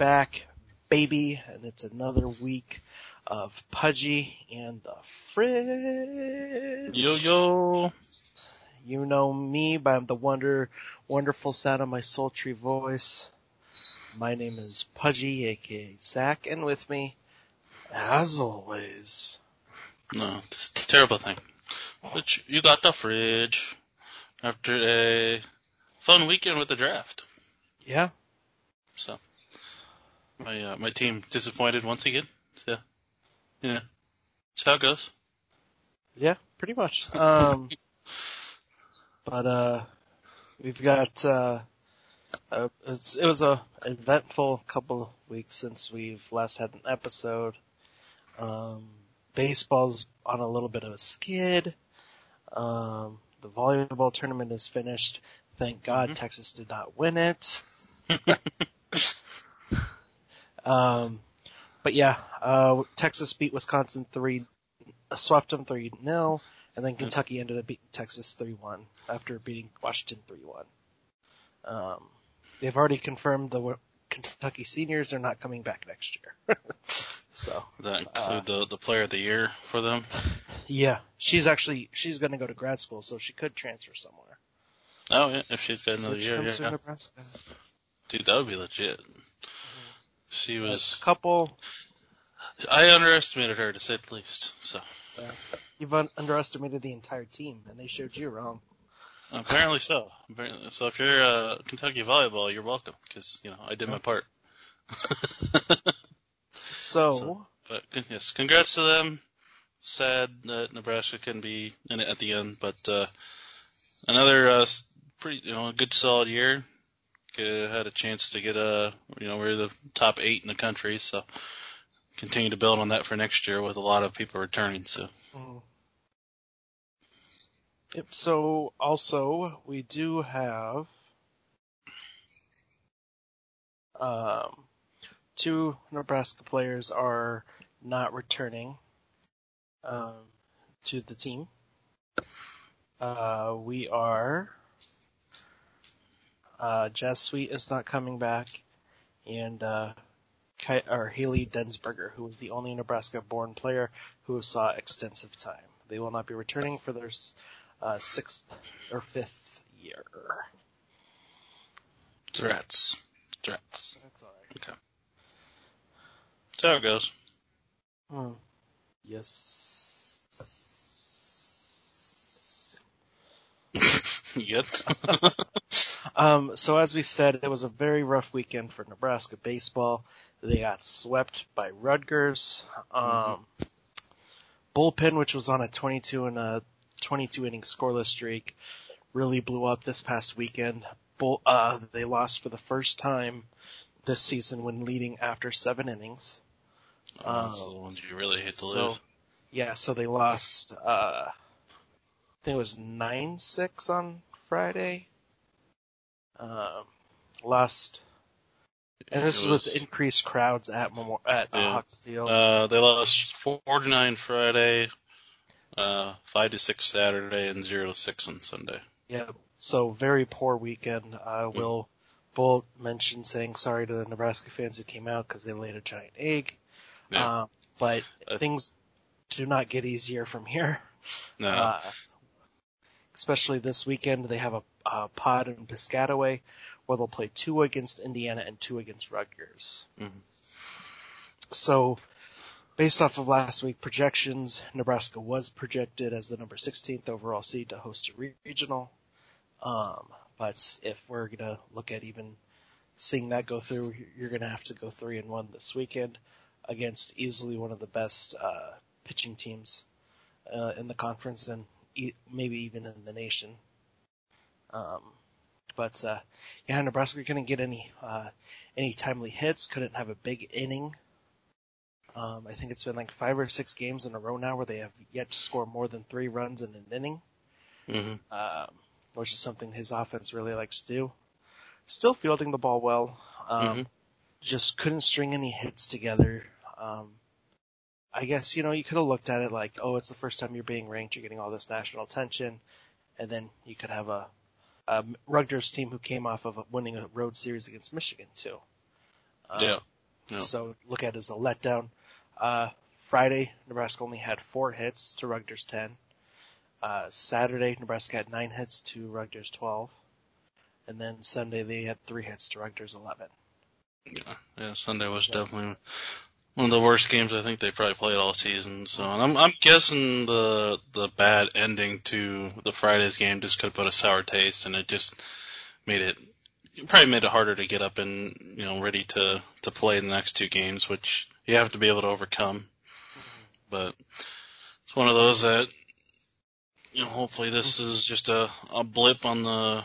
back, baby, and it's another week of Pudgy and the Fridge. Yo yo. You know me by the wonder, wonderful sound of my sultry voice. My name is Pudgy, aka Zach, and with me, as always, No, it's a terrible thing. You- you got the fridge after a fun weekend with the draft. yeah, So my uh, my team disappointed once again. So yeah, that's how it goes. yeah, pretty much. Um, but uh, we've got uh, uh it's, it was a eventful couple of weeks since we've last had an episode. Um, baseball's on a little bit of a skid. Um, the volleyball tournament is finished. Thank God Mhm. Texas did not win it. Um, but yeah, uh, Texas beat Wisconsin three, uh, swept them three nil, and then Kentucky ended up beating Texas three one after beating Washington three one. Um, they've already confirmed the Kentucky seniors are not coming back next year. so That include Uh, the the player of the year for them. yeah, she's actually she's going to go to grad school, so she could transfer somewhere. Oh yeah, if she's got another So year, to yeah. Nebraska. dude, that would be legit. She was A couple. I underestimated her to say the least. So You've un- underestimated the entire team, and they showed you wrong. Apparently so. So if you're uh, Kentucky volleyball, you're welcome because you know I did my part. So, So- But yes, congrats to them. Sad that Nebraska couldn't be in it at the end, but uh, another uh, pretty you know a good solid year. Could, had a chance to get a you know we're the top eight in the country, so continue to build on that for next year with a lot of people returning. So Mm. Yep. So also we do have um, two Nebraska players are not returning um, to the team. Uh, we are uh, Jazz Sweet is not coming back, and uh, or Haley Densberger, who was the only Nebraska-born player who saw extensive time. They will not be returning for their uh, sixth or fifth year. threats, threats. That's alright. That's how it goes. Hmm. Yes. good? Um, so as we said, it was a very rough weekend for Nebraska baseball. They got swept by Rutgers. Um, bullpen, which was on a 22 and a 22 inning scoreless streak, really blew up this past weekend. Bull, uh, they lost for the first time this season when leading after seven innings. Oh, those are the ones you really hate to so, lose. yeah, so they lost, uh, I think it was 9-6 on Friday. Um, lost, and this It is with increased crowds at Memor- at Yeah. Hawks Field. Uh, they lost four to nine Friday, uh, five to six Saturday, and zero to six on Sunday. yeah, so very poor weekend. Uh, Will Bolt mention saying sorry to the Nebraska fans who came out because they laid a giant egg. Yeah. Um, but Uh, things do not get easier from here. No, Uh, especially this weekend, they have a, a pod in Piscataway where they'll play two against Indiana and two against Rutgers. Mhm. So, based off of last week projections, Nebraska was projected as the number 16th overall seed to host a re- regional. Um, but if we're gonna look at even seeing that go through, you're gonna have to go three and one this weekend against easily one of the best uh, pitching teams uh, in the conference and e- maybe even in the nation. Um, but uh, yeah, Nebraska couldn't get any uh, any timely hits. Couldn't have a big inning. Um, I think it's been like five or six games in a row now where they have yet to score more than three runs in an inning, hmm um, which is something his offense really likes to do. Still fielding the ball well. Um, Mhm. just couldn't string any hits together. Um, I guess, you know, you could have looked at it like, oh, it's the first time you're being ranked, you're getting all this national attention, and then you could have a, a Rutgers team who came off of winning a road series against Michigan too. Um, yeah. yeah. So look at it as a letdown. Uh, Friday, Nebraska only had four hits to Rutgers 10. Uh, Saturday, Nebraska had nine hits to Rutgers 12. And then Sunday, they had three hits to Rutgers 11. Yeah, yeah Sunday was so, definitely one of the worst games I think they probably played all season. So, and I'm I'm guessing the the bad ending to the Friday's game just could have put a sour taste, and it just made it probably made it harder to get up and you know ready to to play the next two games, which you have to be able to overcome. But it's one of those that you know hopefully this is just a a blip on the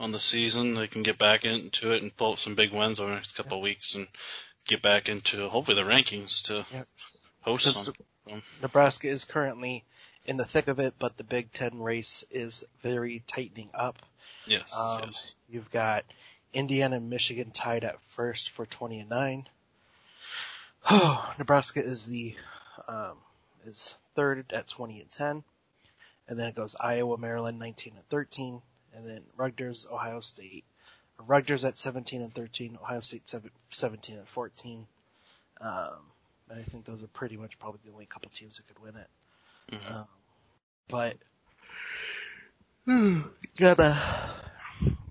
on the season. They can get back into it and pull up some big wins over the next couple of weeks and get back into hopefully the rankings to yep. host some. Nebraska is currently in the thick of it, but the Big Ten race is very tightening up. Yes, um, yes. You've got Indiana and Michigan tied at first for 20 and 9. Nebraska is the um, is third at 20 and 10, and then it goes Iowa, Maryland 19 and 13, and then Rutgers, Ohio State Rutgers at 17 and 13, Ohio State 17 and 14. Um, and I think those are pretty much probably the only couple teams that could win it. Mm-hmm. Um, but gotta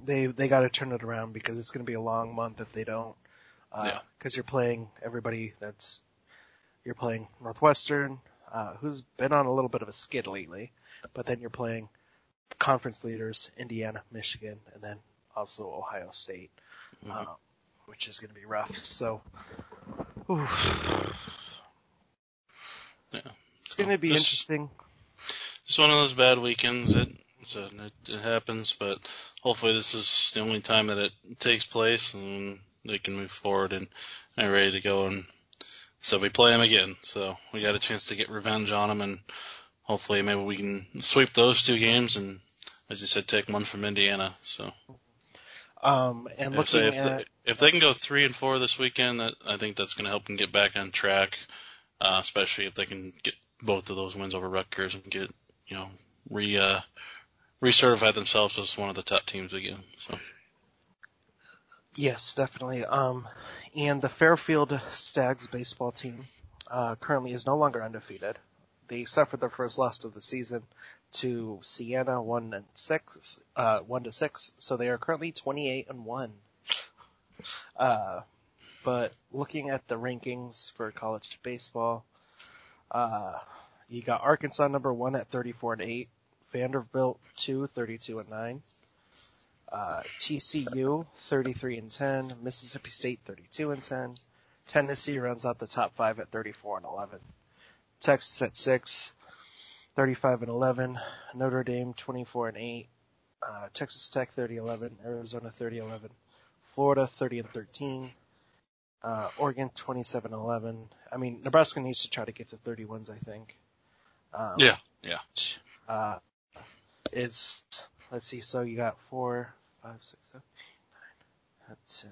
they they gotta turn it around because it's gonna be a long month if they don't. Uh, yeah. Because you're playing everybody that's you're playing Northwestern, uh, who's been on a little bit of a skid lately, but then you're playing conference leaders, Indiana, Michigan, and then also Ohio State, mm-hmm. um, which is going to be rough. So, oof. yeah, it's going to be just, interesting. Just one of those bad weekends. It, it, it happens, but hopefully this is the only time that it takes place, and they can move forward and and ready to go. And so we play them again. So we got a chance to get revenge on them, and hopefully maybe we can sweep those two games and, as you said, take one from Indiana. So. Um, and looking if at they, if they can go three and four this weekend, that, I think that's going to help them get back on track. Uh, especially if they can get both of those wins over Rutgers and get you know re uh, recertify themselves as one of the top teams again. So. Yes, definitely. Um, and the Fairfield Stags baseball team uh, currently is no longer undefeated. They suffered their first loss of the season to Siena one and six, uh, one to six. So they are currently 28 and one. Uh, but looking at the rankings for college baseball, uh, you got Arkansas number one at 34 and eight, Vanderbilt two, 32 and nine, uh, TCU 33 and 10, Mississippi State 32 and 10, Tennessee runs out the top five at 34 and 11, Texas at six, 35 and 11. Notre Dame 24 and 8. Uh, Texas Tech 30 11. Arizona 30 11. Florida 30 and 13. Uh, Oregon 27 11. I mean, Nebraska needs to try to get to 31s, I think. Um, yeah, yeah. Uh, it's, let's see, so you got four, five, six, seven, eight, nine, ten.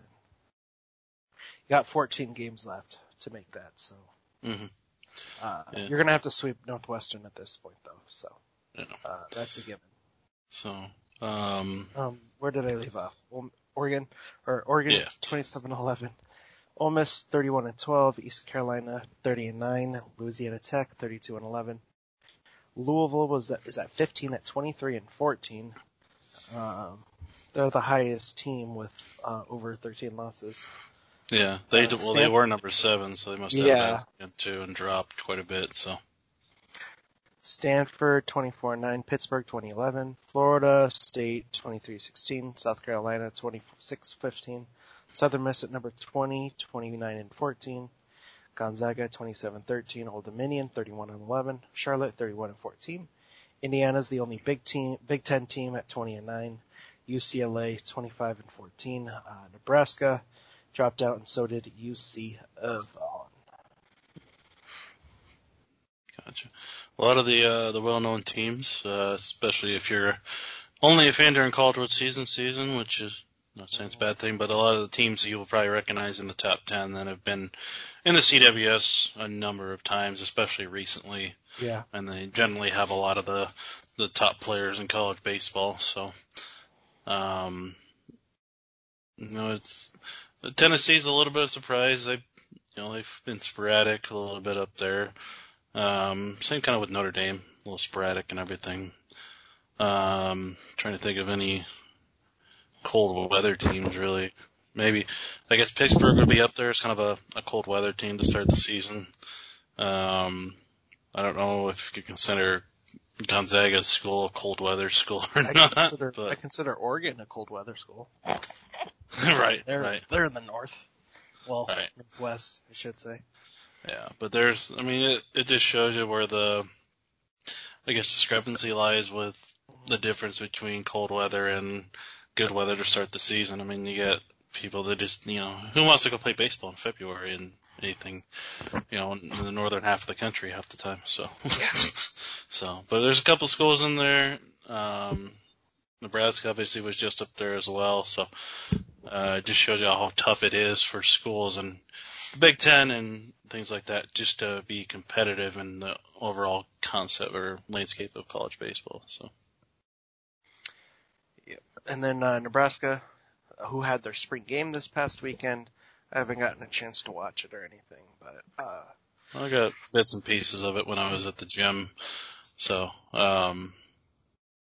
You got 14 games left to make that, so. Mm-hmm. Uh, yeah. You're gonna have to sweep Northwestern at this point, though. So yeah. uh, that's a given. So, um, um, where did I leave off? Oregon or Oregon yeah. 27-11. Ole Miss 31 and 12. East Carolina 30 and 9. Louisiana Tech 32 and 11. Louisville was at, is at 15 at 23 and 14. Um, they're the highest team with uh, over 13 losses. Yeah, they uh, well they were number seven, so they must have yeah. had two and dropped quite a bit. So Stanford 24-9, Pittsburgh 2011, Florida State 23-16, South Carolina 26-15, Southern Miss at number 20, 29 and 14, Gonzaga 27-13, Old Dominion 31 and 11, Charlotte 31 and 14. Indiana's the only Big Team, Big Ten team at 20 and 9. UCLA 25 and 14. Uh, Nebraska dropped out, and so did UC of Gotcha. A lot of the uh, the well-known teams, uh, especially if you're only a fan during college season season, which is not saying it's a bad thing, but a lot of the teams that you will probably recognize in the top 10 that have been in the CWS a number of times, especially recently. Yeah. And they generally have a lot of the, the top players in college baseball. So, um, you know, it's, Tennessee's a little bit of surprise. They, you know, they've been sporadic a little bit up there. Um, same kind of with Notre Dame, a little sporadic and everything. Um, trying to think of any cold weather teams really. Maybe, I guess Pittsburgh would be up there as kind of a, a cold weather team to start the season. Um, I don't know if you could consider Gonzaga's school a cold weather school or I not. consider but, I consider Oregon a cold weather school. right, They're right. they're in the north. Well, Right. northwest, I should say. Yeah, but there's, I mean, it, it just shows you where the, I guess, discrepancy lies with the difference between cold weather and good weather to start the season. I mean, you get people that just, you know, who wants to go play baseball in February and anything, you know, in the northern half of the country half the time. So, so, but there's a couple schools in there. Um, Nebraska obviously was just up there as well. So, uh, it just shows you how tough it is for schools and the Big Ten and things like that just to be competitive in the overall concept or landscape of college baseball. So And then uh, Nebraska, who had their spring game this past weekend. I haven't gotten a chance to watch it or anything, but uh, I got bits and pieces of it when I was at the gym. So um,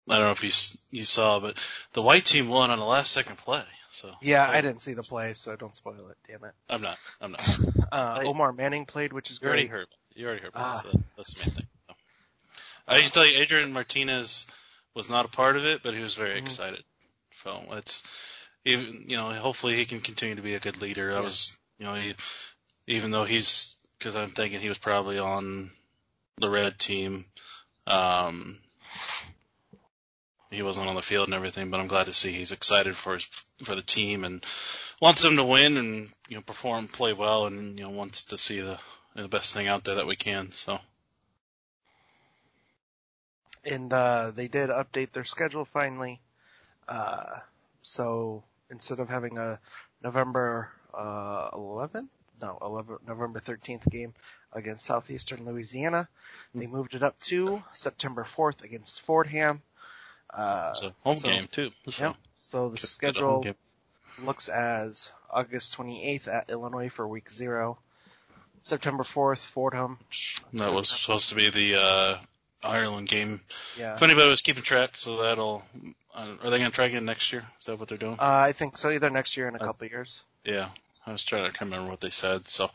I don't know if you you saw, but the white team won on the last second play. So yeah, I didn't see the play, so don't spoil it. Damn it. I'm not. I'm not. Uh, I- Omar Manning played, which is You already great. heard. You already heard. Ah. So that's the main thing. So. I can tell you, Adrian Martinez was not a part of it, but he was very Mhm. excited. So it's even you know hopefully he can continue to be a good leader. I Yeah. was you know he, even though he's because I'm thinking he was probably on the red team. Um, he wasn't on the field and everything, but I'm glad to see he's excited for his for the team and wants them to win and you know perform, play well, and you know wants to see the the best thing out there that we can. So and uh, they did update their schedule finally. Uh, so instead of having a November uh, 11th, no, 11, November 13th game against Southeastern Louisiana, they moved it up to September 4th against Fordham. Uh, it's a home so- game too. So Yep. So the just did a home schedule looks as August 28th at Illinois for week zero. September 4th, Fordham. That was supposed to be the uh, Ireland game. Yeah. If anybody was keeping track, so that'll. Uh, are they going to try again next year? Is that what they're doing? Uh, I think so, either next year or in a Uh, couple of years. Yeah, I was trying to remember what they said. So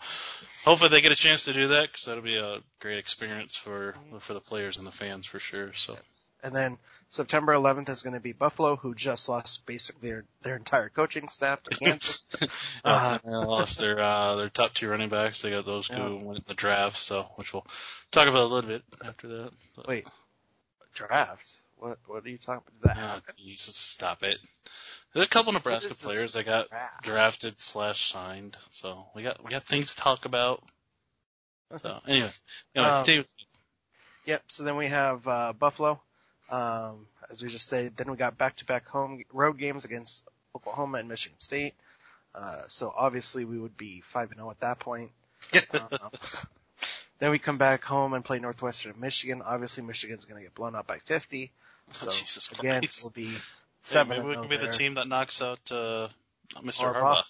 hopefully they get a chance to do that because that'll be a great experience for for the players and the fans for sure. So And then September 11th is going to be Buffalo, who just lost basically their, their entire coaching staff to Kansas. uh, they lost their uh, their top two running backs. They got those Yeah. who went in the draft. So which we'll talk about a little bit after that. But, Wait, draft? What What are you talking about? That happen? Jesus, stop it. There's a couple Nebraska players that got Draft. drafted slash signed. So we got we got things to talk about. So anyway, anyway Um, continue. Yep. So then we have uh, Buffalo, um, as we just said. Then we got back-to-back home road games against Oklahoma and Michigan State. Uh, so obviously we would be five and zero at that point. Um, then we come back home and play Northwestern Michigan. Obviously Michigan's going to get blown up by 50. So Jesus again, Christ. we'll be Yeah, seven maybe we can be the team that knocks out uh, Mr. Harbaugh. Harbaugh.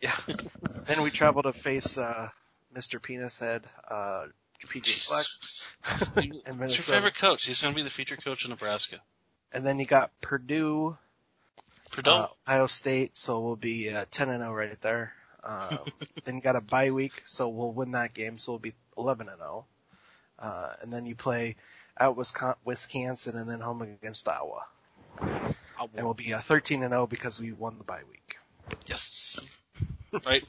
Yeah. then we travel to face uh, Mr. Penis Head, uh, PJ. Fleck What's your favorite coach? He's going to be the future coach in Nebraska. And then you got Purdue, Purdue. uh, Ohio State, so we'll be uh, 10 and 0 right there. Um, then you got a bye week, so we'll win that game, so we'll be 11 and 0. Uh, and then you play at Wisconsin, Wisconsin and then home against Iowa. And we'll be uh, 13 and 0 because we won the bye week. Yes. right.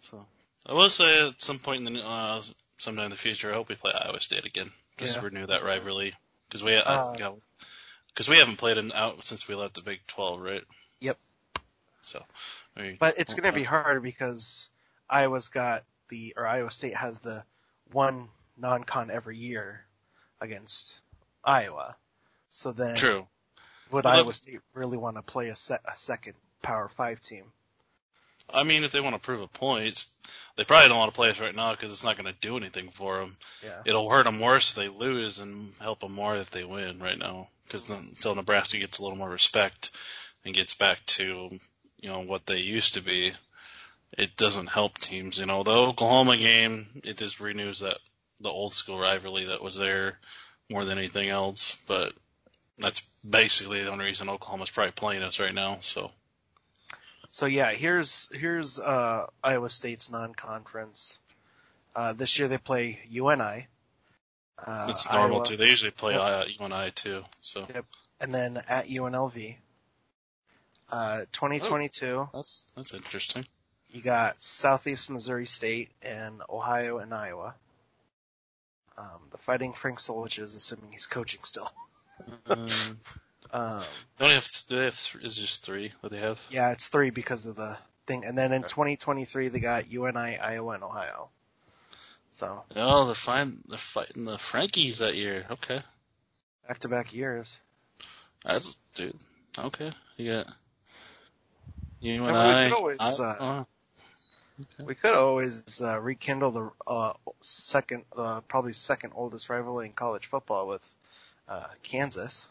So I will say at some point in the uh, sometime in the future, I hope we play Iowa State again. Just Yeah. renew that rivalry because we uh, Uh, you know, cause we haven't played it out since we left the Big Twelve, right? Yep. So. But it's going to be harder because Iowa's got the, or Iowa State has the one non-con every year against Iowa. So then True. would Well, Iowa State really want to play a, se- a second Power Five team. I mean, if they want to prove a point, they probably don't want to play us right now because it's not going to do anything for them. Yeah. It'll hurt them worse if they lose and help them more if they win right now. Because until Nebraska gets a little more respect and gets back to you know what they used to be, it doesn't help teams. You know, the Oklahoma game it just renews that the old school rivalry that was there more than anything else. But that's basically the only reason Oklahoma's probably playing us right now. So. So yeah, here's here's uh, Iowa State's non-conference. Uh, this year they play UNI. Uh, it's normal Iowa, too. They usually play Yep. uh, UNI too. So Yep. and then at UNLV. Uh, 2022, that's that's interesting. you got Southeast Missouri State and Ohio and Iowa. Um, the Fighting Frank Soliches, assuming he's coaching still. Um, Um, they only have do they have th- is it just three that they have? yeah, it's three because of the thing. And then in Okay. 2023, they got UNI, Iowa, and Ohio. So Oh, they're fine. They're fighting the Frankies that year. Okay, back-to-back years. that's dude. Okay, you got you we and I. could always, I- uh, oh, We could always uh, rekindle the uh, second, uh, probably second oldest rivalry in college football with uh, Kansas.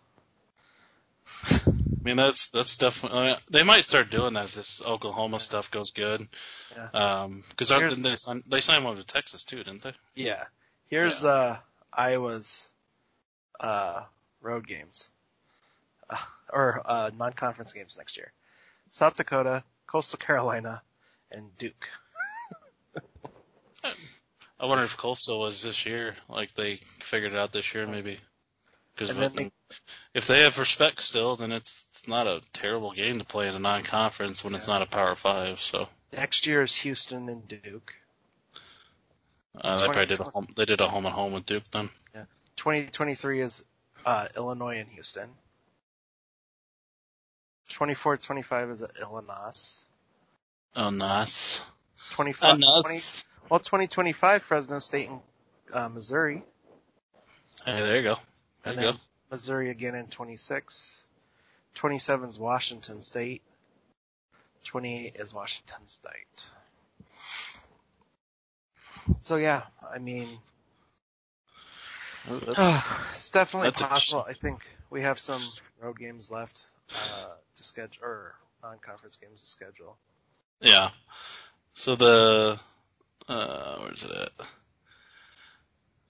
I mean, that's that's definitely. I mean, they might start doing that if this Oklahoma stuff goes good. Yeah. Um, because Here's- didn't they sign, they signed one to Texas too, didn't they? Yeah. Here's uh, Iowa's uh, road games uh, or uh, non-conference games next year: South Dakota, Coastal Carolina, and Duke. I wonder if Coastal was this year, like they figured it out this year, maybe. Because they- if they have respect still, then it's, it's not a terrible game to play in a non-conference when it's not a Power Five. So Next year is Houston and Duke. uh, they probably did a home, they did a home and home with Duke then. Yeah, 2023 is uh, Illinois and Houston. 24-25 is Illinois. Oh, nice. 25, Oh, 20, well, 2025 Fresno State and uh, Missouri, Hey, there you go. There and you then go. Missouri again in 26. 27 is Washington State. 28 is Washington State. So yeah, I mean, that's- it's definitely possible. I think we have some road games left uh, to schedule, or non-conference games to schedule. Yeah. So the uh where's it at?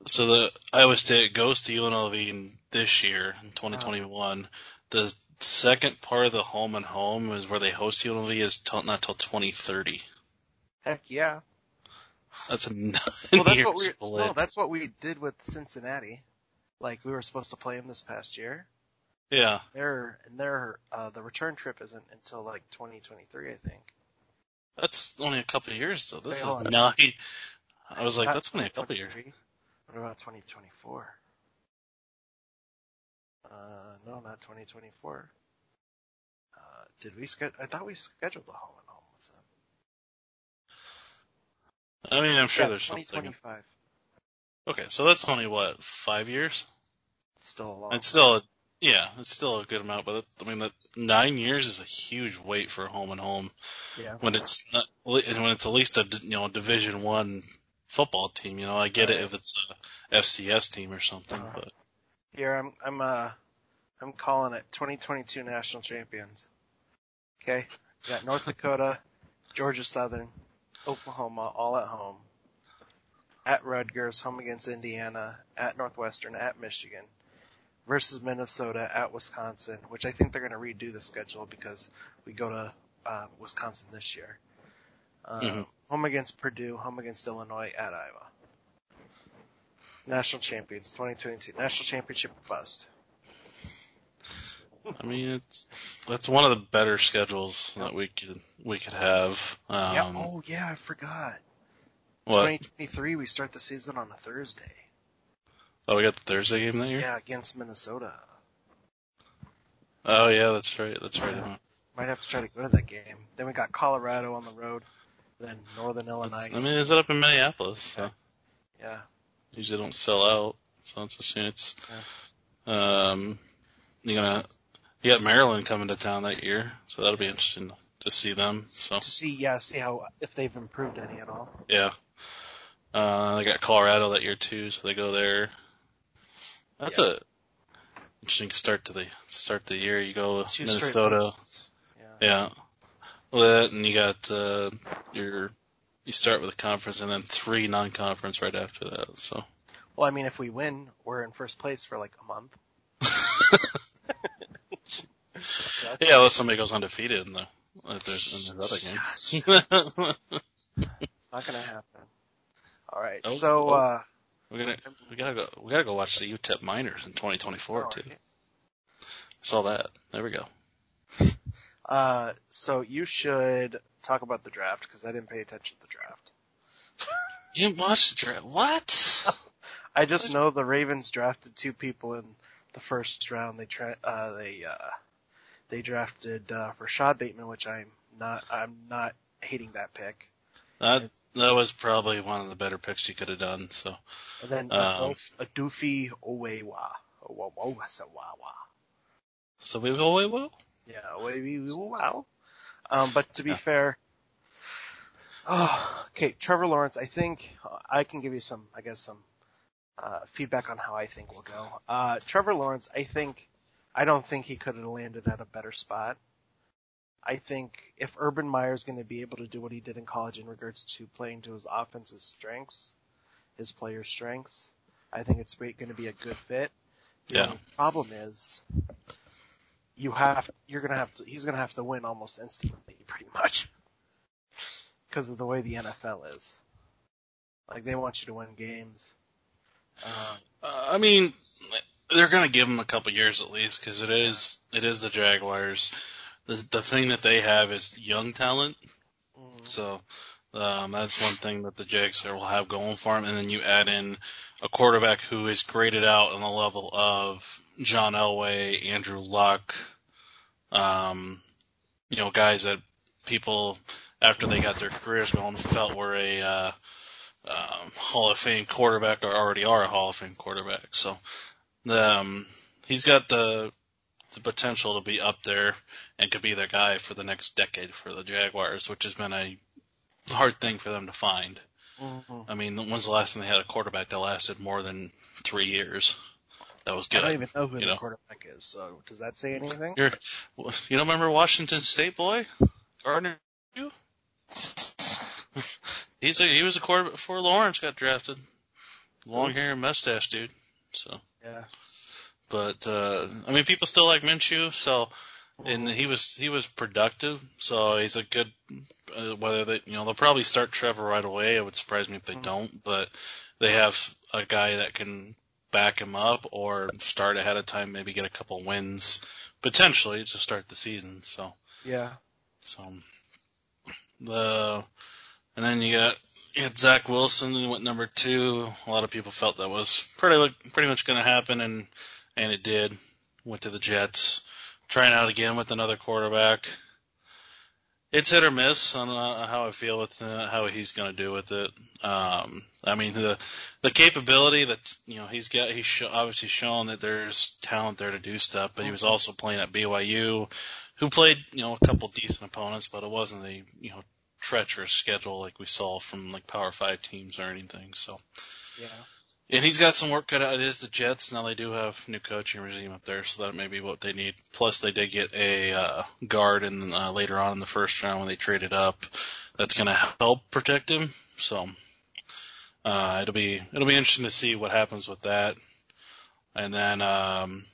So the Iowa State goes to UNLV in this year in 2021. The second part of the home and home is where they host UNLV is till, not till 2030. Heck yeah! That's a nine Well, that's year what we split. no, that's what we did with Cincinnati. Like we were supposed to play them this past year. yeah. Their and their uh, the return trip isn't until like 2023, I think. That's only a couple of years though. This Wait, is not. nine. I was like, that's only a couple of years. 2023. What about 2024? Uh, no, not 2024. Uh, did we schedule? I thought we scheduled the home and home with them. I mean, I'm sure yeah, there's something. 2025. Okay, so that's only what five years. It's still a long. It's still, a, yeah, it's still a good amount, but I mean, that nine years is a huge wait for a home and home yeah. when it's not, and when it's at least a you know Division One football team. You know, I get it if it's a FCS team or something, Uh-huh. but Here I'm I'm uh I'm calling it 2022 national champions. Okay, we got North Dakota, Georgia Southern, Oklahoma all at home. At Rutgers, home against Indiana, at Northwestern, at Michigan, versus Minnesota, at Wisconsin, which I think they're going to redo the schedule because we go to uh, Wisconsin this year. Um, Mhm. Home against Purdue, home against Illinois, at Iowa. National champions, 2022. National championship bust. I mean, it's that's one of the better schedules that we could we could have. Um, yeah. Oh yeah, I forgot. what? 2023, we start the season on a Thursday. Oh, we got the Thursday game that year. Yeah, against Minnesota. Oh yeah, that's right. That's right. Might have to try to go to that game. Then we got Colorado on the road. Then Northern Illinois. I mean, is it up in Minneapolis? So. yeah. usually don't sell out, so it's a it's. Um, you gonna you got Maryland coming to town that year, so that'll be interesting to to see them. So to see, yeah, see how if they've improved any at all. yeah, uh, they got Colorado that year too, so they go there. That's Yeah. a interesting start to the start the year. You go Two Minnesota. Yeah. yeah. Well, that and you got uh, your you start with a conference and then three non-conference right after that. So Well, I mean, if we win, we're in first place for like a month. yeah, unless somebody goes undefeated in the if there's in there's other game. It's not gonna happen. All right. So, uh, We're gonna we gotta go we gotta go watch the UTEP Miners in 2024 too. I saw that. There we go. uh, so you should talk about the draft because I didn't pay attention to the draft. You didn't watch the draft? What? I just know the Ravens drafted two people in the first round. They tra- uh, they uh, they drafted uh, Rashod Bateman, which I'm not I'm not hating that pick. That that was probably one of the better picks you could have done. So And then Um, a Odafe Owewa. Owewa. so we go wait well. Yeah, Owewa. Wow. Um, but to be Yeah. fair, oh, okay, Trevor Lawrence. I think uh, I can give you some, I guess, some uh, feedback on how I think will go. Uh, Trevor Lawrence. I think I don't think he could have landed at a better spot. I think if Urban Meyer's going to be able to do what he did in college in regards to playing to his offense's strengths, his players' strengths, I think it's going to be a good fit. The Yeah. problem is you have you're going to have to he's going to have to win almost instantly, pretty much, because of the way the NFL is. Like they want you to win games. Um, Uh, I mean, they're gonna give him a couple years at least because it is it is the Jaguars. The the thing that they have is young talent. mm, So um, that's one thing that the Jags are will have going for them. And then you add in a quarterback who is graded out on the level of John Elway, Andrew Luck, um, you know, guys that people after they got their careers going felt were a uh, um, Hall of Fame quarterback or already are a Hall of Fame quarterback. So um, he's got the the potential to be up there and could be the guy for the next decade for the Jaguars, which has been a hard thing for them to find. mhm. I mean, when's the last time they had a quarterback that lasted more than three years? That was good. I don't even know who you the know. quarterback is. So does that say anything? You're, you don't remember Washington State boy Gardner? He's a he was a quarterback before Lawrence got drafted. Long hair and mustache dude. So, Yeah. But uh I mean, people still like Minshew. So, and he was he was productive. So he's a good. Uh, whether they you know they'll probably start Trevor right away. It would surprise me if they Mhm. don't. But they have a guy that can back him up or start ahead of time, maybe get a couple wins potentially to start the season. So. Yeah. So the and then you got you had Zach Wilson went number two. A lot of people felt that was pretty pretty much going to happen, and and it did. Went to the Jets, trying out again with another quarterback. It's hit or miss on uh, how I feel with uh, how he's going to do with it. Um, I mean the the capability that you know he's got he's show, obviously shown that there's talent there to do stuff, but he was also playing at BYU who played, you know, a couple decent opponents, but it wasn't a, you know, treacherous schedule like we saw from like Power Five teams or anything. So, Yeah. And he's got some work cut out. It is the Jets now; they do have new coaching regime up there, so that may be what they need. Plus, they did get a uh, guard, and uh, later on in the first round when they traded up, that's going to help protect him. So, uh, it'll be it'll be interesting to see what happens with that. And then um,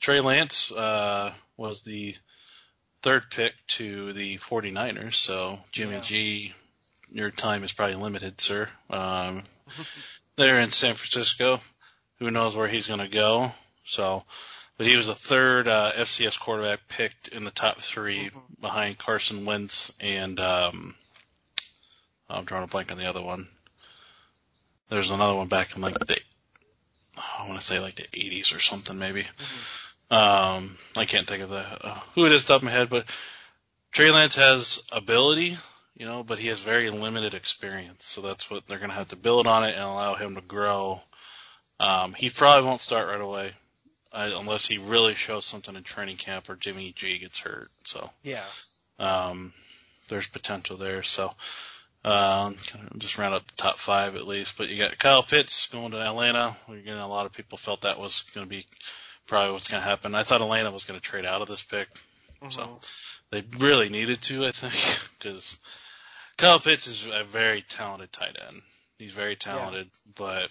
Trey Lance uh, was the third pick to the 49ers. So Jimmy Yeah. G, your time is probably limited, sir. Um, they're in San Francisco. Who knows where he's going to go? So, but he was the third uh, FCS quarterback picked in the top 3 Mhm. behind Carson Wentz and um, I'm drawing a blank on the other one. There's another one back in like the I want to say like the 80s or something maybe. Um, I can't think of the uh, who it is top of my head, but Trey Lance has ability, you know, but he has very limited experience. So that's what they're going to have to build on it and allow him to grow. Um, he probably won't start right away uh, unless he really shows something in training camp or Jimmy G gets hurt. So, Yeah. um, there's potential there. So um, just round up the top five at least. But you got Kyle Pitts going to Atlanta. Again, a lot of people felt that was going to be probably what's going to happen. I thought Atlanta was going to trade out of this pick, mm-hmm. so they really needed to, I think, because Kyle Pitts is a very talented tight end. He's very talented, yeah. but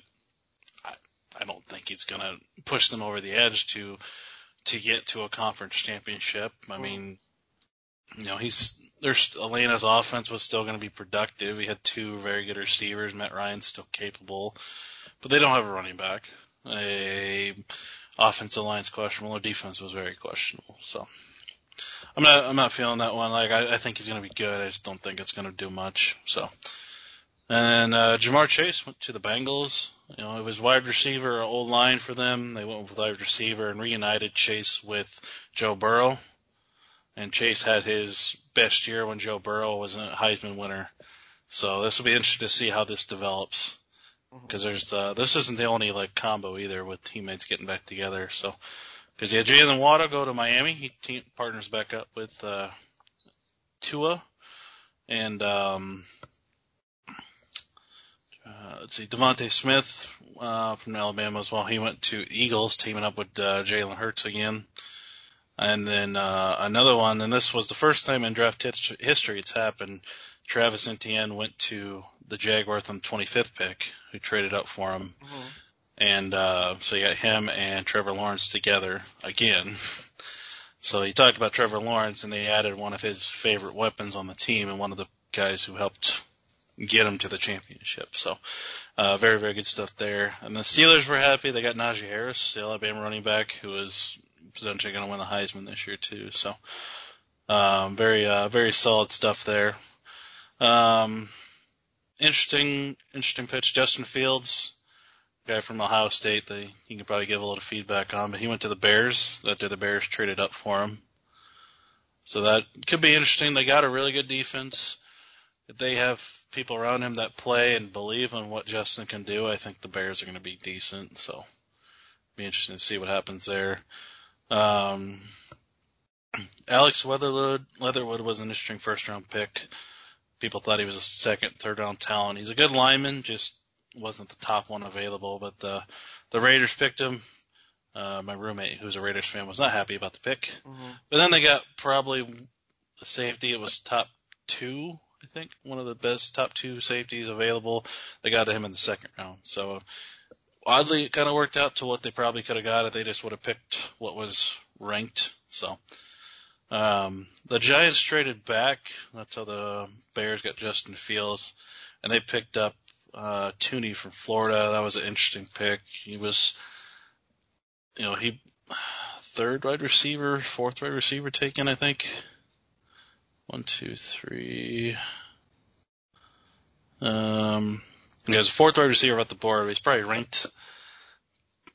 I, I don't think he's going to push them over the edge to to get to a conference championship. I mm. mean, you know, he's there's Atlanta's offense was still going to be productive. He had two very good receivers. Matt Ryan's still capable, but they don't have a running back. A offensive line's questionable. Their defense was very questionable. So I'm not I'm not feeling that one. Like I, I think he's going to be good. I just don't think it's going to do much. So. And uh, Ja'Marr Chase went to the Bengals. You know, it was wide receiver, old line for them. They went with wide receiver and reunited Chase with Joe Burrow and Chase had his best year when Joe Burrow was a Heisman winner. So this will be interesting to see how this develops because mm-hmm. there's uh, this isn't the only like combo either with teammates getting back together. So because yeah, Jaylen Waddle go to Miami, he team, partners back up with uh, Tua, and um, uh, let's see, DeVonta Smith uh, from Alabama as well. He went to Eagles, teaming up with uh, Jalen Hurts again. And then uh, another one, and this was the first time in draft history it's happened. Travis Etienne went to the Jaguars on the 25th pick, who traded up for him. Mm-hmm. And uh, so you got him and Trevor Lawrence together again. So he talked about Trevor Lawrence, and they added one of his favorite weapons on the team, and one of the guys who helped get him to the championship. So uh, very, very good stuff there. And the Steelers were happy. They got Najee Harris, the Alabama running back, who was potentially going to win the Heisman this year too. So, um, very, uh, very solid stuff there. Um, interesting, interesting pitch. Justin Fields, guy from Ohio State. They, you can probably give a little feedback on, but he went to the Bears. That the Bears traded up for him. So that could be interesting. They got a really good defense. If they have people around him that play and believe in what Justin can do, I think the Bears are going to be decent. So, be interesting to see what happens there. Um, Alex Leatherwood, Leatherwood was an interesting first round pick. People thought he was a second, third round talent. He's a good lineman, just wasn't the top one available. But the the Raiders picked him. Uh, my roommate, who's a Raiders fan, was not happy about the pick. Mm-hmm. But then they got probably the safety. It was top two, I think, one of the best top two safeties available. They got to him in the second round. So oddly, it kind of worked out to what they probably could have got if they just would have picked what was ranked. So, um, the Giants traded back. That's how the Bears got Justin Fields, and they picked up uh, Toney from Florida. That was an interesting pick. He was, you know, he third wide receiver, fourth wide receiver taken, I think. One, two, three. Um, he has a fourth wide receiver at the board. He's probably ranked,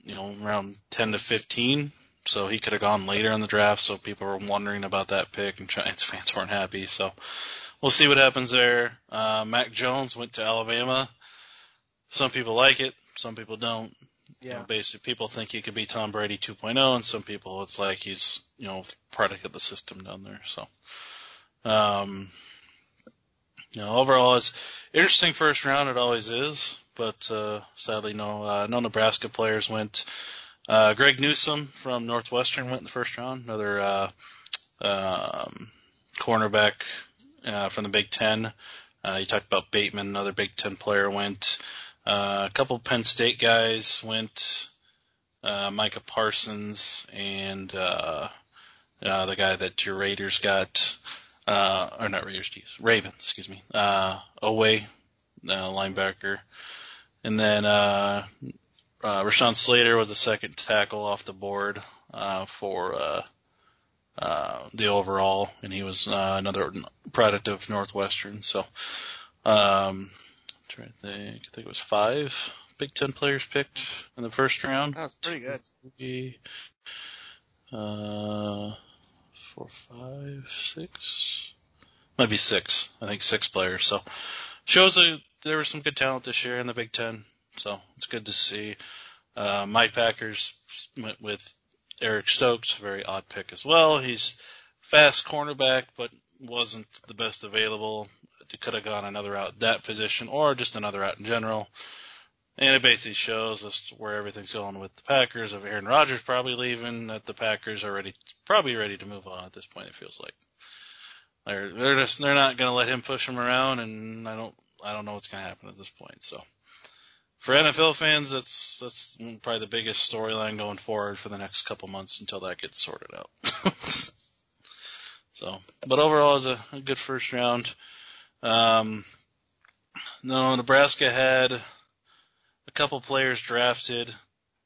you know, around 10 to 15. So he could have gone later in the draft. So people were wondering about that pick, and Giants fans weren't happy. So we'll see what happens there. Uh, Mac Jones went to Alabama. Some people like it, some people don't. Yeah. You know, basically, people think he could be Tom Brady 2.0, and some people it's like he's you know product of the system down there. So, um, you know, overall, it's interesting first round. It always is, but uh, sadly, no uh, no Nebraska players went. Uh, Greg Newsome from Northwestern went in the first round. Another uh, um, cornerback uh, from the Big Ten. Uh, you talked about Bateman, another Big Ten player went. Uh, a couple Penn State guys went. Uh, Micah Parsons and uh, uh, the guy that your Raiders got uh, or not Raiders, excuse, Ravens, excuse me, uh, Oweh, uh, linebacker. And then, uh, uh, Rashawn Slater was the second tackle off the board, uh, for, uh, uh, the overall, and he was, uh, another product of Northwestern. So, um, trying to think, I think it was five Big Ten players picked in the first round. That's pretty good. Uh, four, five, six. Might be six. I think six players. So shows that there was some good talent this year in the Big Ten. So it's good to see. Uh, my Packers went with Eric Stokes, very odd pick as well. He's fast cornerback, but wasn't the best available. It could have gone another route that position or just another route in general. And it basically shows us where everything's going with the Packers. Of Aaron Rodgers probably leaving, that the Packers are ready, probably ready to move on at this point. It feels like they're they're just they're not going to let him push him around, and I don't I don't know what's going to happen at this point. So for NFL fans, that's that's probably the biggest storyline going forward for the next couple months until that gets sorted out. so, but overall, it's a, a good first round. Um, no, Nebraska had a couple players drafted.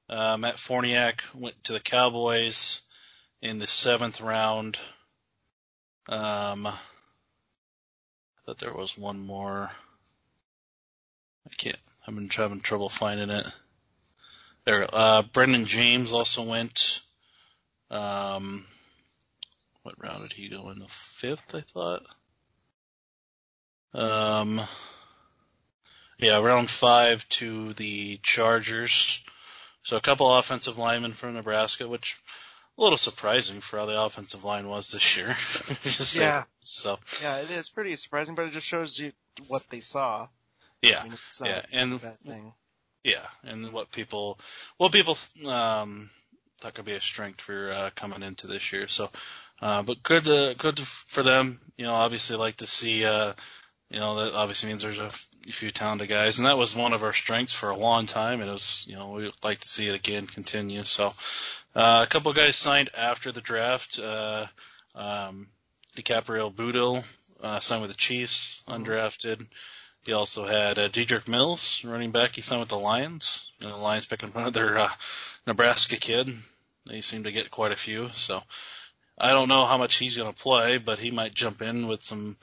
Uh, Matt Farniok went to the Cowboys in the seventh round. Um, I thought there was one more. I can't. I've been having trouble finding it. There, uh, Brenden Jaimes also went. Um, what round did he go in? The fifth, I thought. Um, yeah, round five to the Chargers. So a couple offensive linemen from Nebraska, which a little surprising for how the offensive line was this year. yeah. So yeah, it is pretty surprising, but it just shows you what they saw. Yeah, I mean, yeah, and that thing. Yeah, and what people, what people um, thought could be a strength for uh, coming into this year. So, uh, but good, to, good for them. You know, obviously like to see. Uh, you know, that obviously means there's a few talented guys, and that was one of our strengths for a long time. And it was, you know, we'd like to see it again continue. So, uh, a couple of guys signed after the draft. Uh, um, Dicaprio Bootle uh, signed with the Chiefs, undrafted. He also had uh, Dedrick Mills, running back. He signed with the Lions. And the Lions picking up another uh, Nebraska kid. They seem to get quite a few. So I don't know how much he's going to play, but he might jump in with some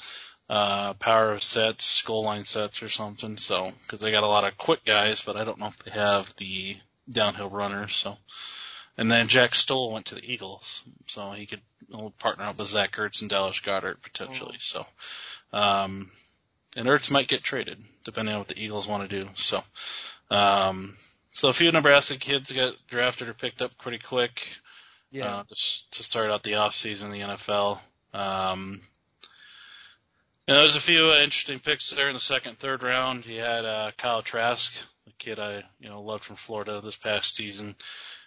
uh, power of sets, goal line sets, or something. So because they got a lot of quick guys, but I don't know if they have the downhill runners. So. And then Jack Stoll went to the Eagles, so he could partner up with Zach Ertz and Dallas Goedert potentially. So, um, and Ertz might get traded depending on what the Eagles want to do. So, um, so a few Nebraska kids got drafted or picked up pretty quick. Yeah. Uh, to, to start out the off season in the NFL. Um, and there's a few uh, interesting picks there in the second, third round. You had uh, Kyle Trask, the kid I you know loved from Florida this past season.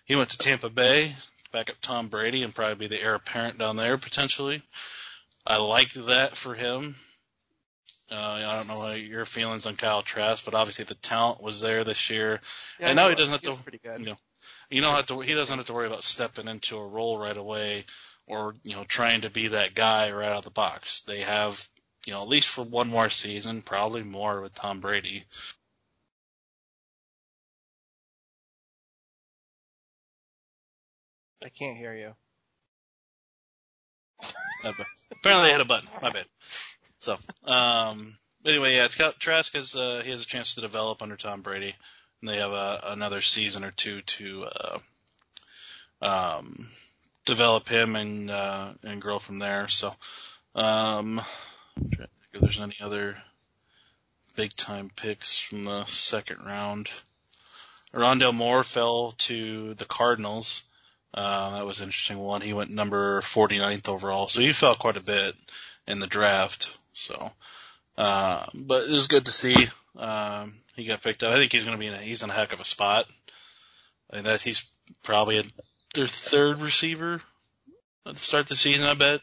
He went to Tampa Bay, back up Tom Brady, and probably be the heir apparent down there potentially. I like that for him. Uh, I don't know your feelings on Kyle Trask, but obviously the talent was there this year, Yeah, and now he doesn't have he to. pretty good. You know, you don't have to. He doesn't have to worry about stepping into a role right away, or you know, trying to be that guy right out of the box. They have, you know, at least for one more season, probably more with Tom Brady. I can't hear you. Apparently, I hit a button. My bad. So, um, anyway, yeah, Trask has uh, he has a chance to develop under Tom Brady, and they have a, another season or two to uh, um, develop him and uh, and grow from there. So, um, Think if there's any other big time picks from the second round. Rondale Moore fell to the Cardinals. Uh, that was an interesting one. He went number 49th overall, so he fell quite a bit in the draft. So, uh, but it was good to see um, he got picked up. I think he's going to be in a, he's in a heck of a spot. I mean, that he's probably a, their third receiver at the start of the season. I bet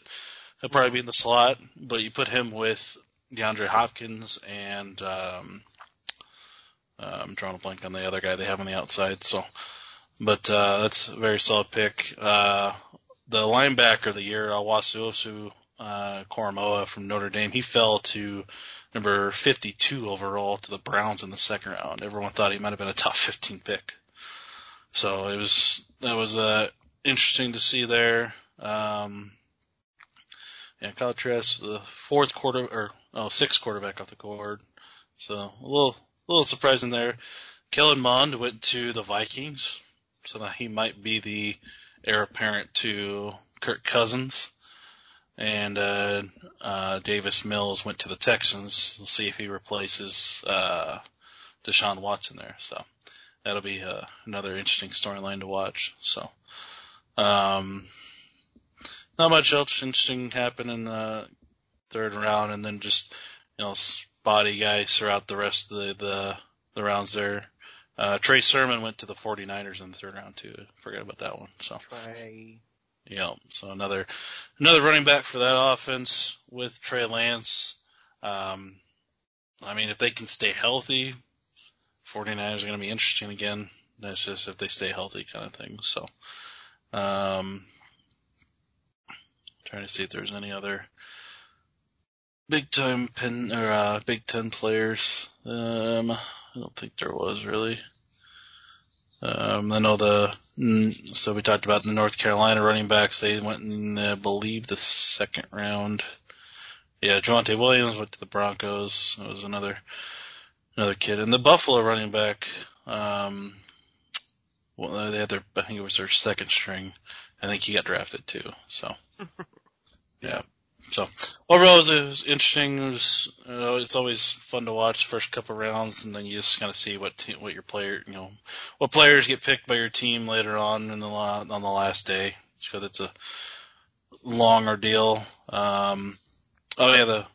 he'll probably be in the slot, but you put him with DeAndre Hopkins and um, uh, I'm drawing a blank on the other guy they have on the outside. So, but uh, that's a very solid pick. Uh, the linebacker of the year, Awasuosu uh, Koramoah from Notre Dame, he fell to number 52 overall to the Browns in the second round. Everyone thought he might have been a top 15 pick. So it was that was uh, interesting to see there. Um, yeah, Kyle Trask, the fourth quarter or oh sixth quarterback off the board. So a little a little surprising there. Kellen Mond went to the Vikings, so that he might be the heir apparent to Kirk Cousins. And uh, uh, Davis Mills went to the Texans. We'll see if he replaces uh, Deshaun Watson there. So that'll be uh, another interesting storyline to watch. So um, not much else interesting happened in the third round, and then just you know spotty guys throughout the rest of the the, the rounds there. Uh, Trey Sermon went to the 49ers in the third round too. Forget about that one. So. Trey. Yeah. So another another running back for that offense with Trey Lance. Um, I mean, if they can stay healthy, 49ers are going to be interesting again. That's just if they stay healthy kind of thing. So, um, trying to see if there's any other big time pen or uh, Big Ten players. Um, I don't think there was really. Um, I know the so we talked about the North Carolina running backs. They went in, I believe, the second round. Yeah, Javonte Williams went to the Broncos. That was another another kid, and the Buffalo running back. Um, well, they had their, I think it was their second string. I think he got drafted too. So, yeah. So overall, it was, it was interesting. It was, you know, it's always fun to watch first couple rounds, and then you just kind of see what te- what your player, you know, what players get picked by your team later on in the la- on the last day, because it's a long ordeal. Um, oh yeah, the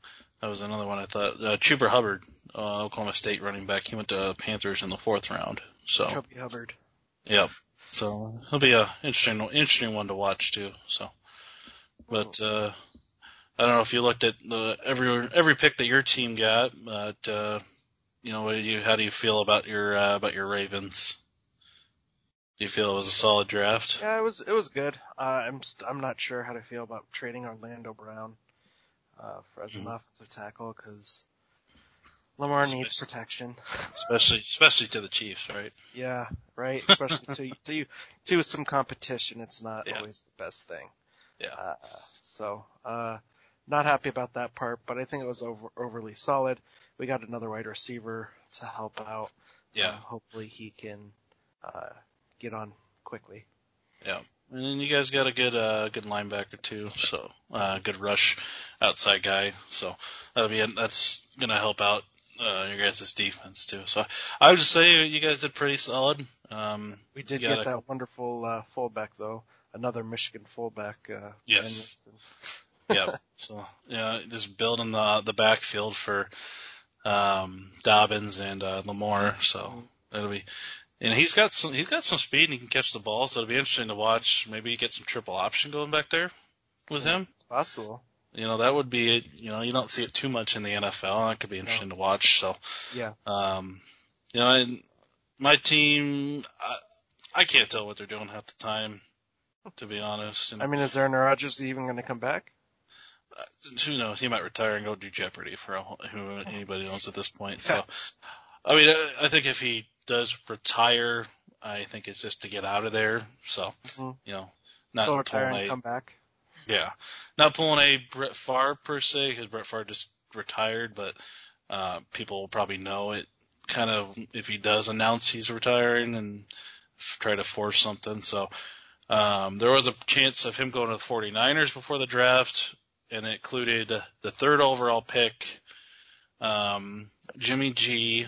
that was another one I thought. Uh, Chuba Hubbard, uh, Oklahoma State running back, he went to Panthers in the fourth round. So Chubby Hubbard. Yep. So he'll be a interesting interesting one to watch too. So, but uh, I don't know if you looked at the every every pick that your team got, but uh, you know, what do you how do you feel about your uh, about your Ravens? Do you feel it was a solid draft? Yeah, it was it was good. Uh, I'm st- I'm not sure how to feel about trading Orlando Brown uh, for, as an Mhm. offensive tackle because Lamar Especially- needs protection. Especially especially to the Chiefs, right? Yeah, right. Especially to to you to some competition, it's not Yeah. always the best thing. Yeah. Uh, so, uh, not happy about that part, but I think it was over, overly solid. We got another wide receiver to help out. Yeah. Um, hopefully he can uh, get on quickly. Yeah. And then you guys got a good uh good linebacker too, so uh good rush outside guy. So that'll be that's gonna help out uh your guys' defense too. So I would just say you guys did pretty solid. Um We did get that wonderful uh, fullback though, another Michigan fullback. Uh, Yes. Yeah. So yeah, just building the the backfield for um Dobbins and uh Lamar. So it'll be and he's got some he's got some speed and he can catch the ball, so it'll be interesting to watch. Maybe get some triple option going back there with him. It's possible. You know, that would be, you know, you don't see it too much in the NFL. That could be interesting to watch. So, Yeah. um, you know, and my team, I, I can't tell what they're doing half the time, to be honest. And I mean, is Aaron Rodgers even going to come back? who knows? He might retire and go do Jeopardy for a, who anybody knows at this point. So, I mean, I, I think if he does retire, I think it's just to get out of there. So, Mhm. you know, not He'll retire pulling and a, come back. Yeah, not pulling a Brett Favre per se, because Brett Favre just retired, but uh, people will probably know it. Kind of if he does announce he's retiring and f- try to force something. So um, there was a chance of him going to the 49ers before the draft, and it included the third overall pick, um, Jimmy G,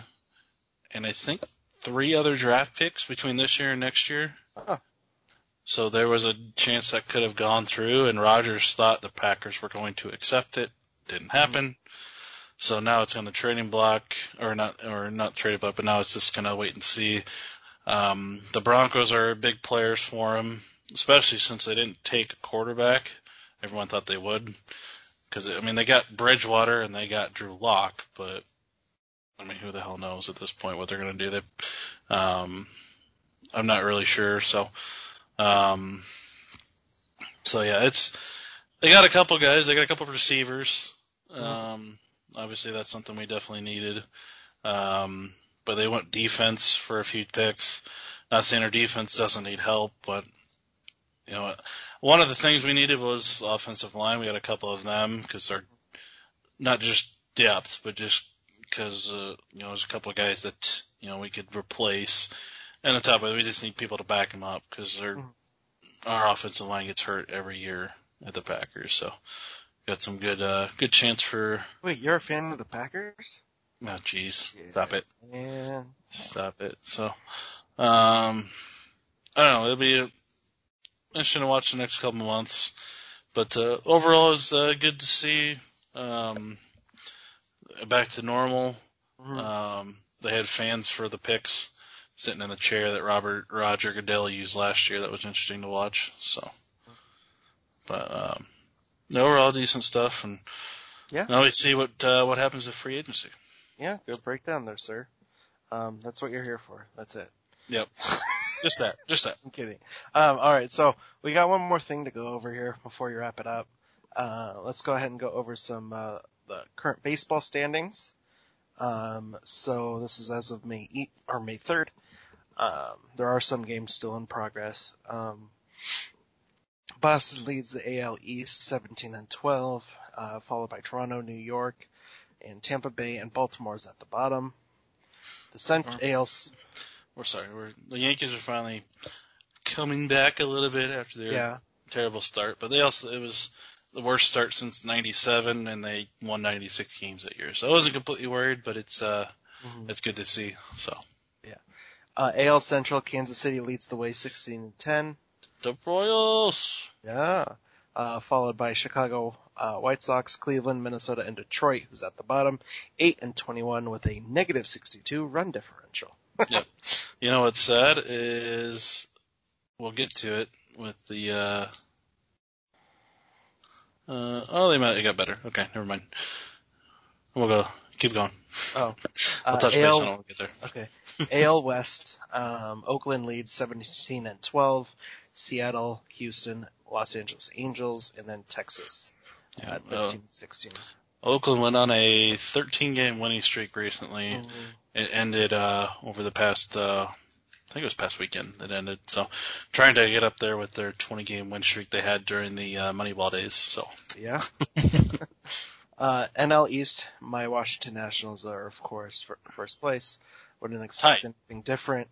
and I think three other draft picks between this year and next year. Oh. So there was a chance that could have gone through, and Rodgers thought the Packers were going to accept it. Didn't happen. So now it's on the trading block, or not, or not trading block, but now it's just gonna wait and see. Um, the Broncos are big players for him, especially since they didn't take a quarterback. Everyone thought they would, because I mean they got Bridgewater and they got Drew Lock, but I mean who the hell knows at this point what they're gonna do? They, um, I'm not really sure. So, um, so yeah, it's they got a couple guys. They got a couple receivers. Um, obviously that's something we definitely needed. Um, but they went defense for a few picks. Not saying our defense doesn't need help, but you know, one of the things we needed was offensive line. We got a couple of them because they're not just depth, but just because uh, you know there's a couple of guys that you know we could replace. And on top of it, we just need people to back them up because they're Mhm. our offensive line gets hurt every year at the Packers. So got some good uh good chance for. Wait, you're a fan of the Packers? Oh, jeez, Yeah. stop it. Man. Stop it. So, um, I don't know. It'll be interesting to watch the next couple of months. But uh, overall, it's uh, good to see um, back to normal. Mhm. Um, they had fans for the picks sitting in the chair that Robert Roger Goodell used last year. That was interesting to watch. So, but um, overall decent stuff, and Yeah. now we see what uh, what happens with free agency. Yeah, good breakdown there, sir. Um, that's what you're here for. That's it. Yep, just that, just that. I'm kidding. Um, all right, so we got one more thing to go over here before you wrap it up. Uh, let's go ahead and go over some uh, the current baseball standings. Um, so this is as of May 8th or May 3rd. Um, there are some games still in progress. Um, Boston leads the AL East 17 and 12, uh, followed by Toronto, New York, and Tampa Bay and Baltimore is at the bottom. The Central AL We're sorry, we're the Yankees are finally coming back a little bit after their yeah terrible start, but they also it was the worst start since '97, and they won 96 games that year. So I wasn't completely worried, but it's uh Mhm. it's good to see. So yeah, Uh, AL Central, Kansas City leads the way 16 and 10. The Royals. Yeah. Uh, followed by Chicago, uh, White Sox, Cleveland, Minnesota, and Detroit, who's at the bottom, 8 and 21 with a negative 62 run differential. Yep. You know what's sad is we'll get to it with the uh uh oh they might it got better. Okay, never mind. We'll go keep going. Oh. I'll Uh, touch base AL on it when we get there. Okay. AL West, um, Oakland leads 17 and 12, Seattle, Houston, Los Angeles Angels, and then Texas Yeah, at uh, 13 and 16. Oakland went on a 13 game winning streak recently. Mhm. It ended uh over the past uh I think it was past weekend that ended. So trying to get up there with their 20 game win streak they had during the uh, Moneyball days. So Yeah. uh, NL East, my Washington Nationals are, of course, fir- first place. Wouldn't expect Tied. anything different.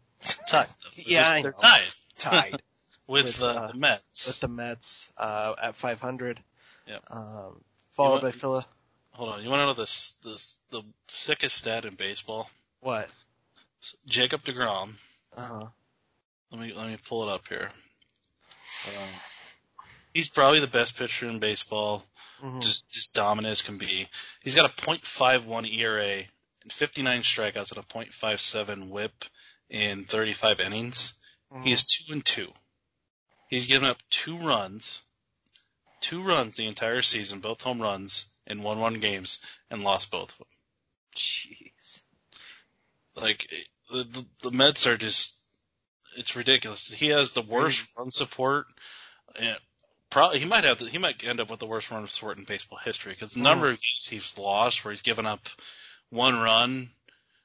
tied. Yeah, I they're tied Tied with, With, uh, the Mets. with the Mets uh, at 500. Yep. Um, followed You by Phila. Hold on, you want to know this this the sickest stat in baseball? What? Jacob deGrom. Uh huh. Let me let me pull it up here. Um, he's probably the best pitcher in baseball. hmm just just dominant as can be. He's got a .51 ERA and 59 strikeouts and a .57 WHIP in 35 innings. Mm-hmm. He is two and two. He's given up two runs, two runs the entire season, both home runs in one-one games, and lost both of them. Jeez. Like the, the the Mets are just it's ridiculous. He has the worst mm-hmm. run support. And probably he might have the, he might end up with the worst run support in baseball history because the number of mm-hmm. games he's lost where he's given up one run,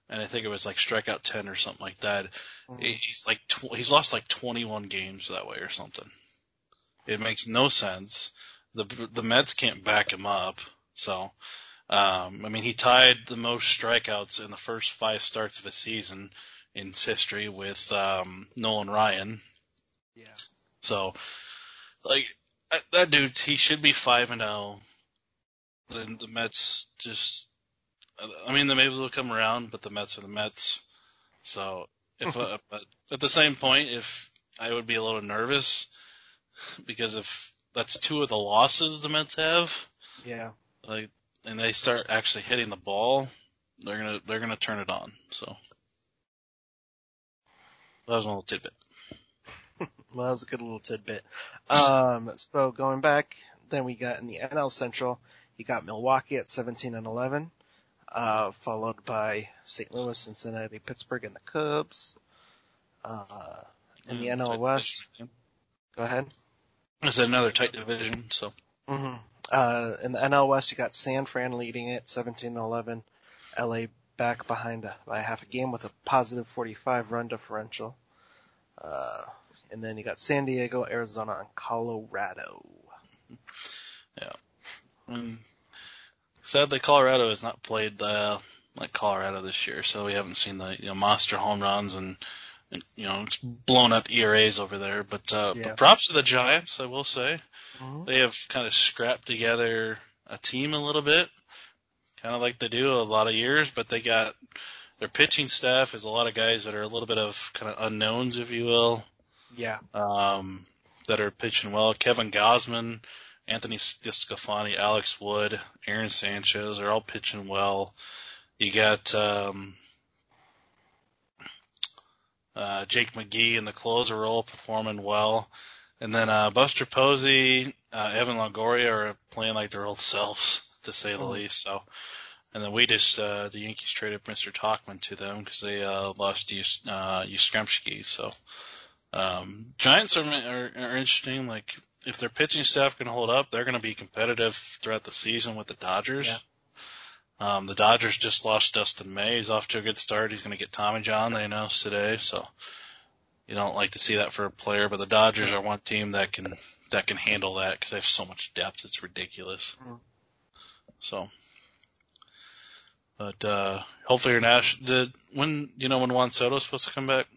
and I think it was like strikeout ten or something like that. Mhm. He's like tw- he's lost like 21 games that way or something. It makes no sense. The the Mets can't back him up. So, um, I mean, he tied the most strikeouts in the first five starts of a season in history with um, Nolan Ryan. Yeah. So, like that, that dude, he should be five and zero. Then the Mets just, I mean, maybe they'll come around, but the Mets are the Mets. So, if uh, but at the same point, if I would be a little nervous because if that's two of the losses the Mets have, Yeah. like, and they start actually hitting the ball, they're gonna they're gonna turn it on. So that was a little tidbit. Well, that was a good little tidbit. Um, so going back, then we got in the NL Central, you got Milwaukee at 17 and 11, uh, followed by St. Louis, Cincinnati, Pittsburgh, and the Cubs. Uh, in the Mm, NL West, go ahead. It's another tight division, so hmm Uh, in the NL West, you got San Fran leading it, 17-11. LA back behind a, by half a game with a positive 45 run differential. Uh, and then you got San Diego, Arizona, and Colorado. And sadly, Colorado has not played uh, like Colorado this year, so we haven't seen the you know, monster home runs and, and you know it's blown up ERAs over there. But, uh, Yeah. but props to the Giants, I will say. Mhm. They have kind of scrapped together a team a little bit, kind of like they do a lot of years. But they got their pitching staff is a lot of guys that are a little bit of kind of unknowns, if you will Yeah. um, that are pitching well. Kevin Gausman Anthony DeSclafani, Alex Wood, Aaron Sanchez are all pitching well. You got um, uh, Jake McGee in the closer role performing well. And then uh, Buster Posey, uh, Evan Longoria are playing like their old selves, to say the Oh. least. So, and then we just uh, the Yankees traded Mr. Tauchman to them because they uh, lost Yus- uh, Yastrzemski. So, um, Giants are, are are interesting. Like if their pitching staff can hold up, they're going to be competitive throughout the season with the Dodgers. Um, the Dodgers just lost Dustin May. He's off to a good start. He's going to get Tommy John. They announced today, so you don't like to see that for a player. But the Dodgers are one team that can that can handle that because they have so much depth. It's ridiculous. Mhm. So, but uh, hopefully your Nash did when you know when Juan Soto's supposed to come back.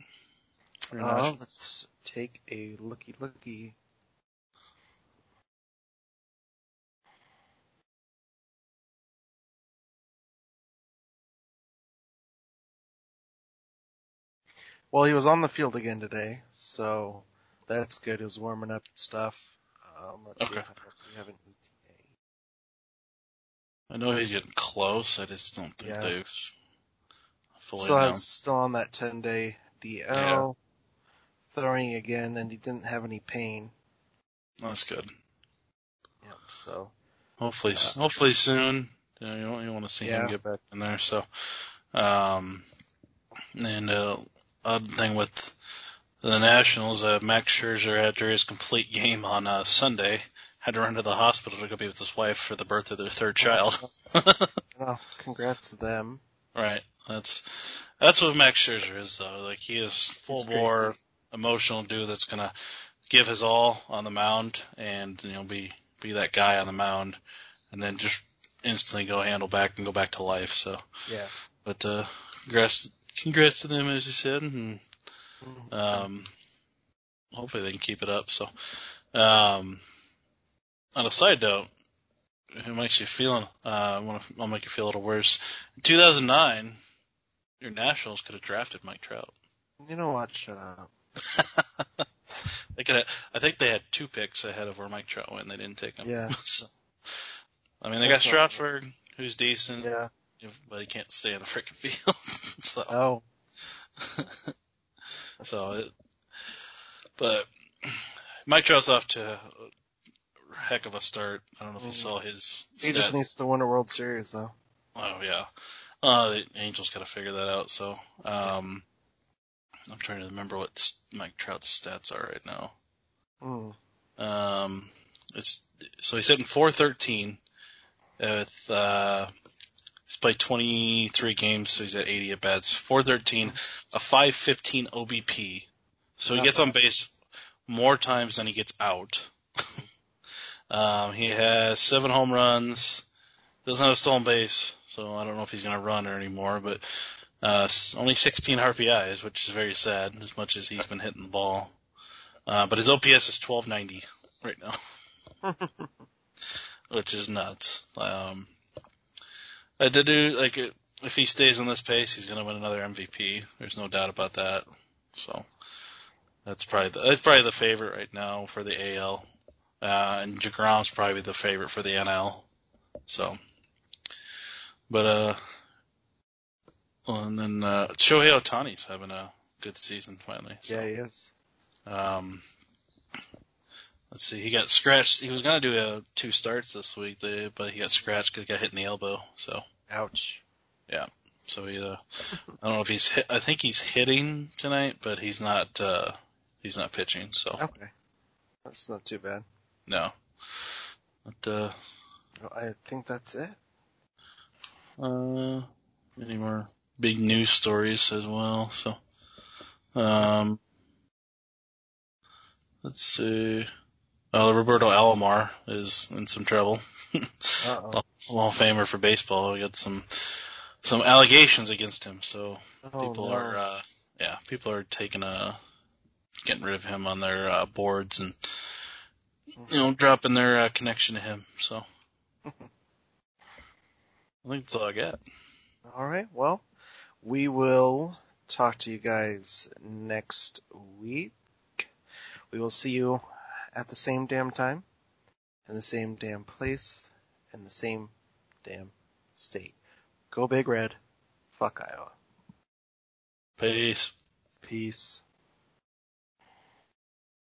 Uh, let's take a looky looky. Well, he was on the field again today, so that's good. He was warming up and stuff. Um, see Okay. if we have an ETA. I know he's getting close. I just don't think Yeah. they've fully Still, has, announced. still on that 10 day DL. Throwing again, and he didn't have any pain. That's good. Yep, so. Hopefully, Uh, hopefully soon. You, know, you, want, you want to see Yeah. him get back in there. So, um, and uh, odd thing with the Nationals, uh, Max Scherzer after his complete game on uh, Sunday had to run to the hospital to go be with his wife for the birth of their third child. Well, congrats to them. right. That's that's what Max Scherzer is though. Like he is full bore emotional dude that's gonna give his all on the mound and you know be be that guy on the mound and then just instantly go handle back and go back to life. So, Yeah. but uh, congrats congrats to them as you said, and Mhm. um, hopefully they can keep it up. So, um, on a side note, it makes you feeling. Uh, I want to. I'll make you feel a little worse. In 2009, your Nationals could have drafted Mike Trout. You know what? Shut up. they could. Have, I think they had two picks ahead of where Mike Trout went. They didn't take him. Yeah. so, I mean, they got Strasburg, who's decent, Yeah. He can't stay in the freaking field. so, Oh. so, it, but Mike Trout's off to a heck of a start. I don't know if you Mhm. saw his. He just needs to win a World Series, though. Oh yeah. Uh, the Angels got to figure that out. So, um, I'm trying to remember what Mike Trout's stats are right now. Mm. Um, it's so he's hitting 413 with uh, played 23 games, so he's at 80 at bats. 413, a 515 OBP. So he gets on base more times than he gets out. um, he has seven home runs. Doesn't have a stolen base, so I don't know if he's going to run or anymore. But uh, only 16 RBIs, which is very sad, as much as he's been hitting the ball. Uh, but his OPS is 1290 right now, which is nuts. Um, I did do like if he stays on this pace, he's going to win another MVP. There's no doubt about that. So that's probably the, that's probably the favorite right now for the AL, uh, and deGrom's probably the favorite for the NL. So, but uh, well, and then uh, Shohei Ohtani's having a good season finally. So. Yeah, he is. Um, let's see. He got scratched. He was gonna do uh two starts this week, but he got scratched because he got hit in the elbow. So, Ouch. Yeah. So he. Uh, I don't know if he's hit. I think he's hitting tonight, but he's not. Uh, he's not pitching. So Okay. That's not too bad. no. But uh, I think that's it. uh, any more big news stories as well? So, um, let's see. Oh, Roberto Alomar is in some trouble. Hall of Famer for baseball. We got some some allegations against him, so Oh, people no. are uh yeah, people are taking a getting rid of him on their uh, boards and you know dropping their uh, connection to him. So I think that's all I got. All right. Well, we will talk to you guys next week. We will see you at the same damn time. in the same damn place, in the same damn state. Go Big Red. Fuck Iowa. Peace. Peace.